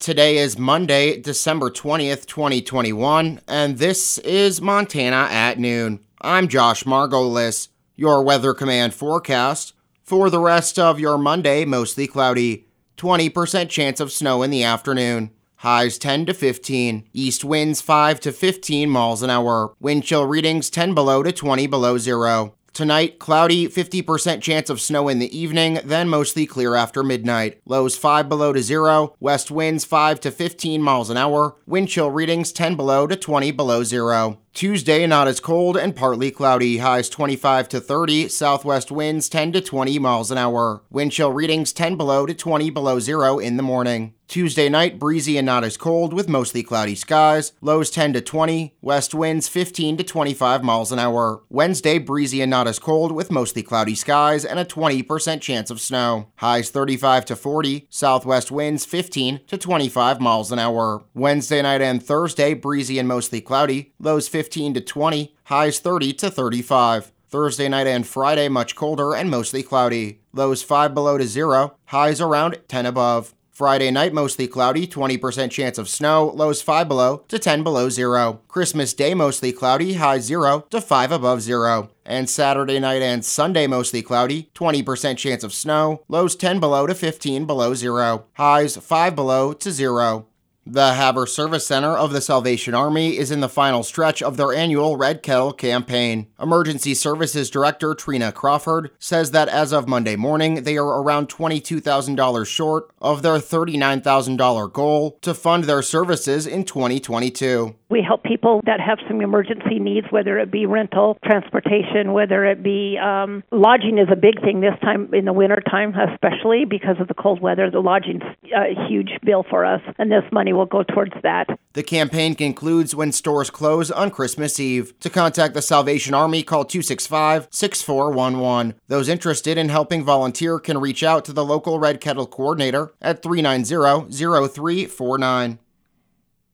Today is Monday, December 20th, 2021, and this is Montana at noon. I'm Josh Margolis. Your Weather Command forecast for the rest of your Monday mostly cloudy. 20% chance of snow in the afternoon. Highs 10 to 15. East winds 5 to 15 miles an hour. Wind chill readings 10 below to 20 below zero. Tonight, cloudy, 50% chance of snow in the evening, then mostly clear after midnight. Lows 5 below to 0, west winds 5 to 15 miles an hour, wind chill readings 10 below to 20 below 0. Tuesday, not as cold and partly cloudy. Highs 25 to 30. Southwest winds 10 to 20 miles an hour. Wind chill readings 10 below to 20 below zero in the morning. Tuesday night, breezy and not as cold with mostly cloudy skies. Lows 10 to 20. West winds 15 to 25 miles an hour. Wednesday, breezy and not as cold with mostly cloudy skies and a 20% chance of snow. Highs 35 to 40. Southwest winds 15 to 25 miles an hour. Wednesday night and Thursday, breezy and mostly cloudy. Lows 15 15 to 20, highs 30 to 35. Thursday night and Friday, much colder and mostly cloudy. Lows 5 below to 0, highs around 10 above. Friday night, mostly cloudy, 20% chance of snow, lows 5 below to 10 below 0. Christmas Day, mostly cloudy, high 0 to 5 above 0. And Saturday night and Sunday, mostly cloudy, 20% chance of snow, lows 10 below to 15 below 0. Highs 5 below to 0. The Havre Service Center of the Salvation Army is in the final stretch of their annual Red Kettle campaign. Emergency Services Director Trina Crawford says that as of Monday morning, they are around $22,000 short of their $39,000 goal to fund their services in 2022. We help people that have some emergency needs, whether it be rental, transportation, whether it be um, lodging is a big thing this time in the winter time, especially because of the cold weather. The lodging's a huge bill for us, and this money will go towards that. The campaign concludes when stores close on Christmas Eve. To contact the Salvation Army, call 265 6411. Those interested in helping volunteer can reach out to the local Red Kettle coordinator at 390 0349.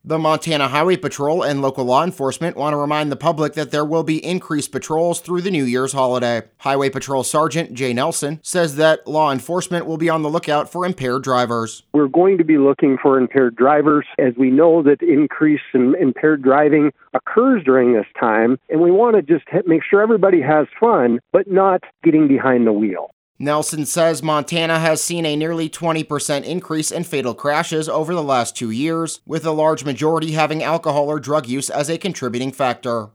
The Montana Highway Patrol and local law enforcement want to remind the public that there will be increased patrols through the New Year's holiday. Highway Patrol Sergeant Jay Nelson says that law enforcement will be on the lookout for impaired drivers. We're going to be looking for impaired drivers as we know that increase in impaired driving occurs during this time, and we want to just make sure everybody has fun, but not getting behind the wheel. Nelson says Montana has seen a nearly 20% increase in fatal crashes over the last two years, with a large majority having alcohol or drug use as a contributing factor.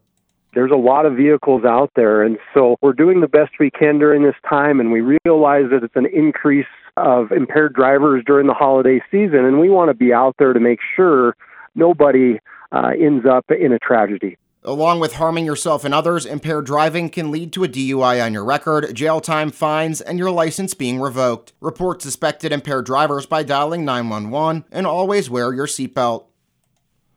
There's a lot of vehicles out there, and so we're doing the best we can during this time, and we realize that it's an increase of impaired drivers during the holiday season, and we want to be out there to make sure nobody uh, ends up in a tragedy. Along with harming yourself and others, impaired driving can lead to a DUI on your record, jail time, fines, and your license being revoked. Report suspected impaired drivers by dialing 911 and always wear your seatbelt.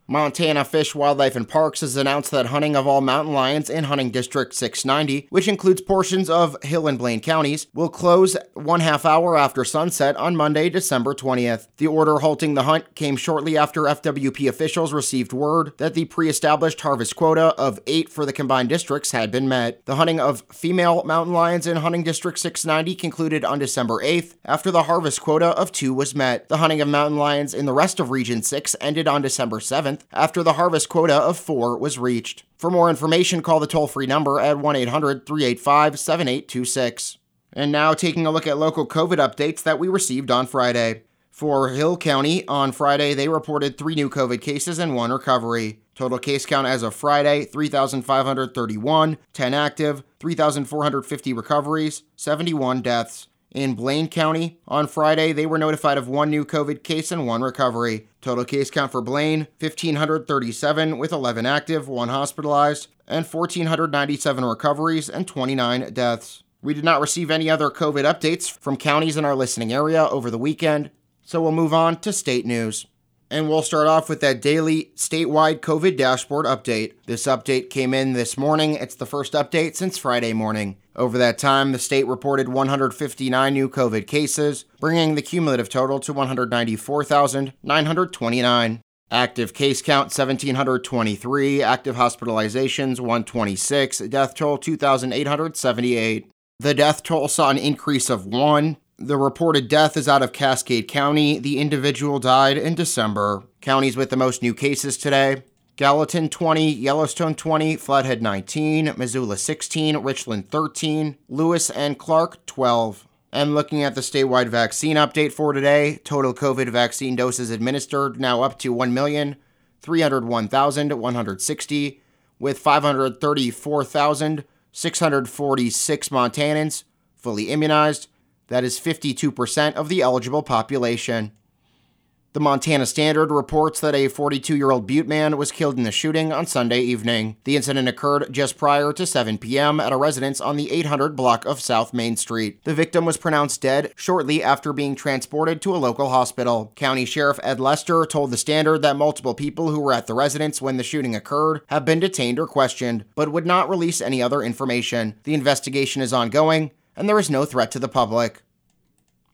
Montana Fish, Wildlife, and Parks has announced that hunting of all mountain lions in Hunting District 690, which includes portions of Hill and Blaine counties, will close one half hour after sunset on Monday, December 20th. The order halting the hunt came shortly after FWP officials received word that the pre established harvest quota of eight for the combined districts had been met. The hunting of female mountain lions in Hunting District 690 concluded on December 8th after the harvest quota of two was met. The hunting of mountain lions in the rest of Region 6 ended on December 7th after the harvest quota of four was reached. For more information, call the toll free number at 1 800 385 7826. And now, taking a look at local COVID updates that we received on Friday. For Hill County, on Friday, they reported three new COVID cases and one recovery. Total case count as of Friday 3,531, 10 active, 3,450 recoveries, 71 deaths. In Blaine County, on Friday, they were notified of one new COVID case and one recovery. Total case count for Blaine 1,537, with 11 active, 1 hospitalized, and 1,497 recoveries and 29 deaths. We did not receive any other COVID updates from counties in our listening area over the weekend, so we'll move on to state news. And we'll start off with that daily statewide COVID dashboard update. This update came in this morning. It's the first update since Friday morning. Over that time, the state reported 159 new COVID cases, bringing the cumulative total to 194,929. Active case count 1,723, active hospitalizations 126, death toll 2,878. The death toll saw an increase of one. The reported death is out of Cascade County. The individual died in December. Counties with the most new cases today Gallatin 20, Yellowstone 20, Flathead 19, Missoula 16, Richland 13, Lewis and Clark 12. And looking at the statewide vaccine update for today, total COVID vaccine doses administered now up to 1,301,160, with 534,646 Montanans fully immunized. That is 52% of the eligible population. The Montana Standard reports that a 42 year old Butte man was killed in the shooting on Sunday evening. The incident occurred just prior to 7 p.m. at a residence on the 800 block of South Main Street. The victim was pronounced dead shortly after being transported to a local hospital. County Sheriff Ed Lester told the Standard that multiple people who were at the residence when the shooting occurred have been detained or questioned, but would not release any other information. The investigation is ongoing, and there is no threat to the public.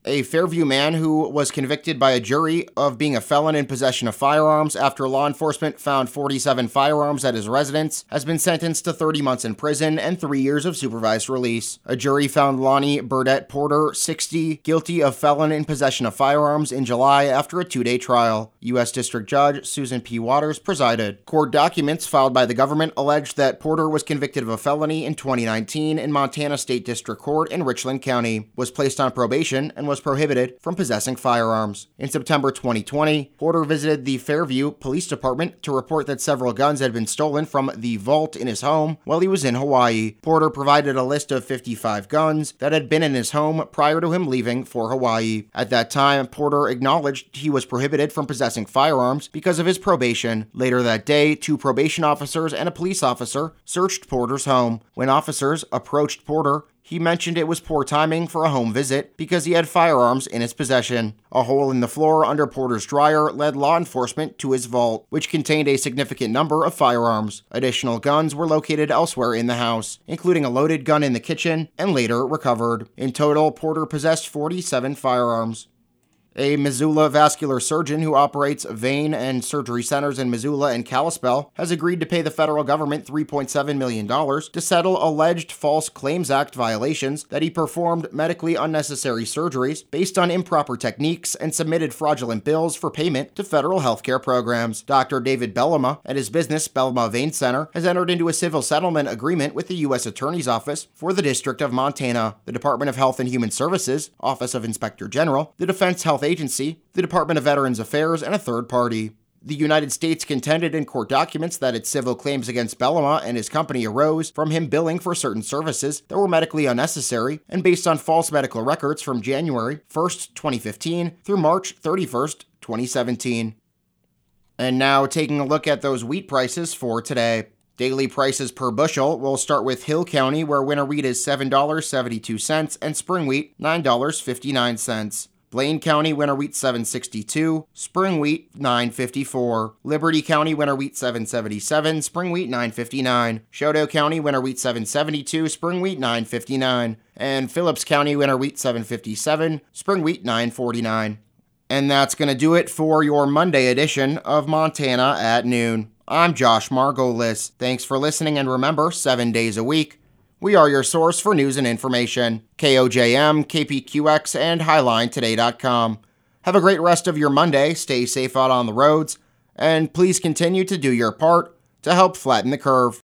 A Fairview man who was convicted by a jury of being a felon in possession of firearms after law enforcement found 47 firearms at his residence has been sentenced to 30 months in prison and three years of supervised release. A jury found Lonnie Burdett Porter, 60, guilty of felon in possession of firearms in July after a two day trial. U.S. District Judge Susan P. Watters presided. Court documents filed by the government alleged that Porter was convicted of a felony in 2019 in Montana State District Court in Richland County, was placed on probation, and was prohibited from possessing firearms. In September 2020, Porter visited the Fairview Police Department to report that several guns had been stolen from the vault in his home while he was in Hawaii. Porter provided a list of 55 guns that had been in his home prior to him leaving for Hawaii. At that time, Porter acknowledged he was prohibited from possessing firearms because of his probation. Later that day, two probation officers and a police officer searched Porter's home. When officers approached Porter, he mentioned it was poor timing for a home visit because he had firearms in his possession. A hole in the floor under Porter's dryer led law enforcement to his vault, which contained a significant number of firearms. Additional guns were located elsewhere in the house, including a loaded gun in the kitchen and later recovered. In total, Porter possessed 47 firearms. A Missoula vascular surgeon who operates vein and surgery centers in Missoula and Kalispell has agreed to pay the federal government $3.7 million to settle alleged False Claims Act violations that he performed medically unnecessary surgeries based on improper techniques and submitted fraudulent bills for payment to federal healthcare programs. Dr. David Bellama and his business, Bellama Vein Center, has entered into a civil settlement agreement with the U.S. Attorney's Office for the District of Montana, the Department of Health and Human Services, Office of Inspector General, the Defense Health Agency, the Department of Veterans Affairs, and a third party. The United States contended in court documents that its civil claims against Bellema and his company arose from him billing for certain services that were medically unnecessary and based on false medical records from January 1, 2015 through March 31, 2017. And now taking a look at those wheat prices for today. Daily prices per bushel will start with Hill County, where winter wheat is $7.72 and spring wheat $9.59. Blaine County winter wheat 762, spring wheat 954. Liberty County winter wheat 777, spring wheat 959. Chouteau County winter wheat 772, spring wheat 959. And Phillips County winter wheat 757, spring wheat 949. And that's going to do it for your Monday edition of Montana at noon. I'm Josh Margolis. Thanks for listening and remember, 7 days a week we are your source for news and information. KOJM, KPQX, and HighlineToday.com. Have a great rest of your Monday. Stay safe out on the roads. And please continue to do your part to help flatten the curve.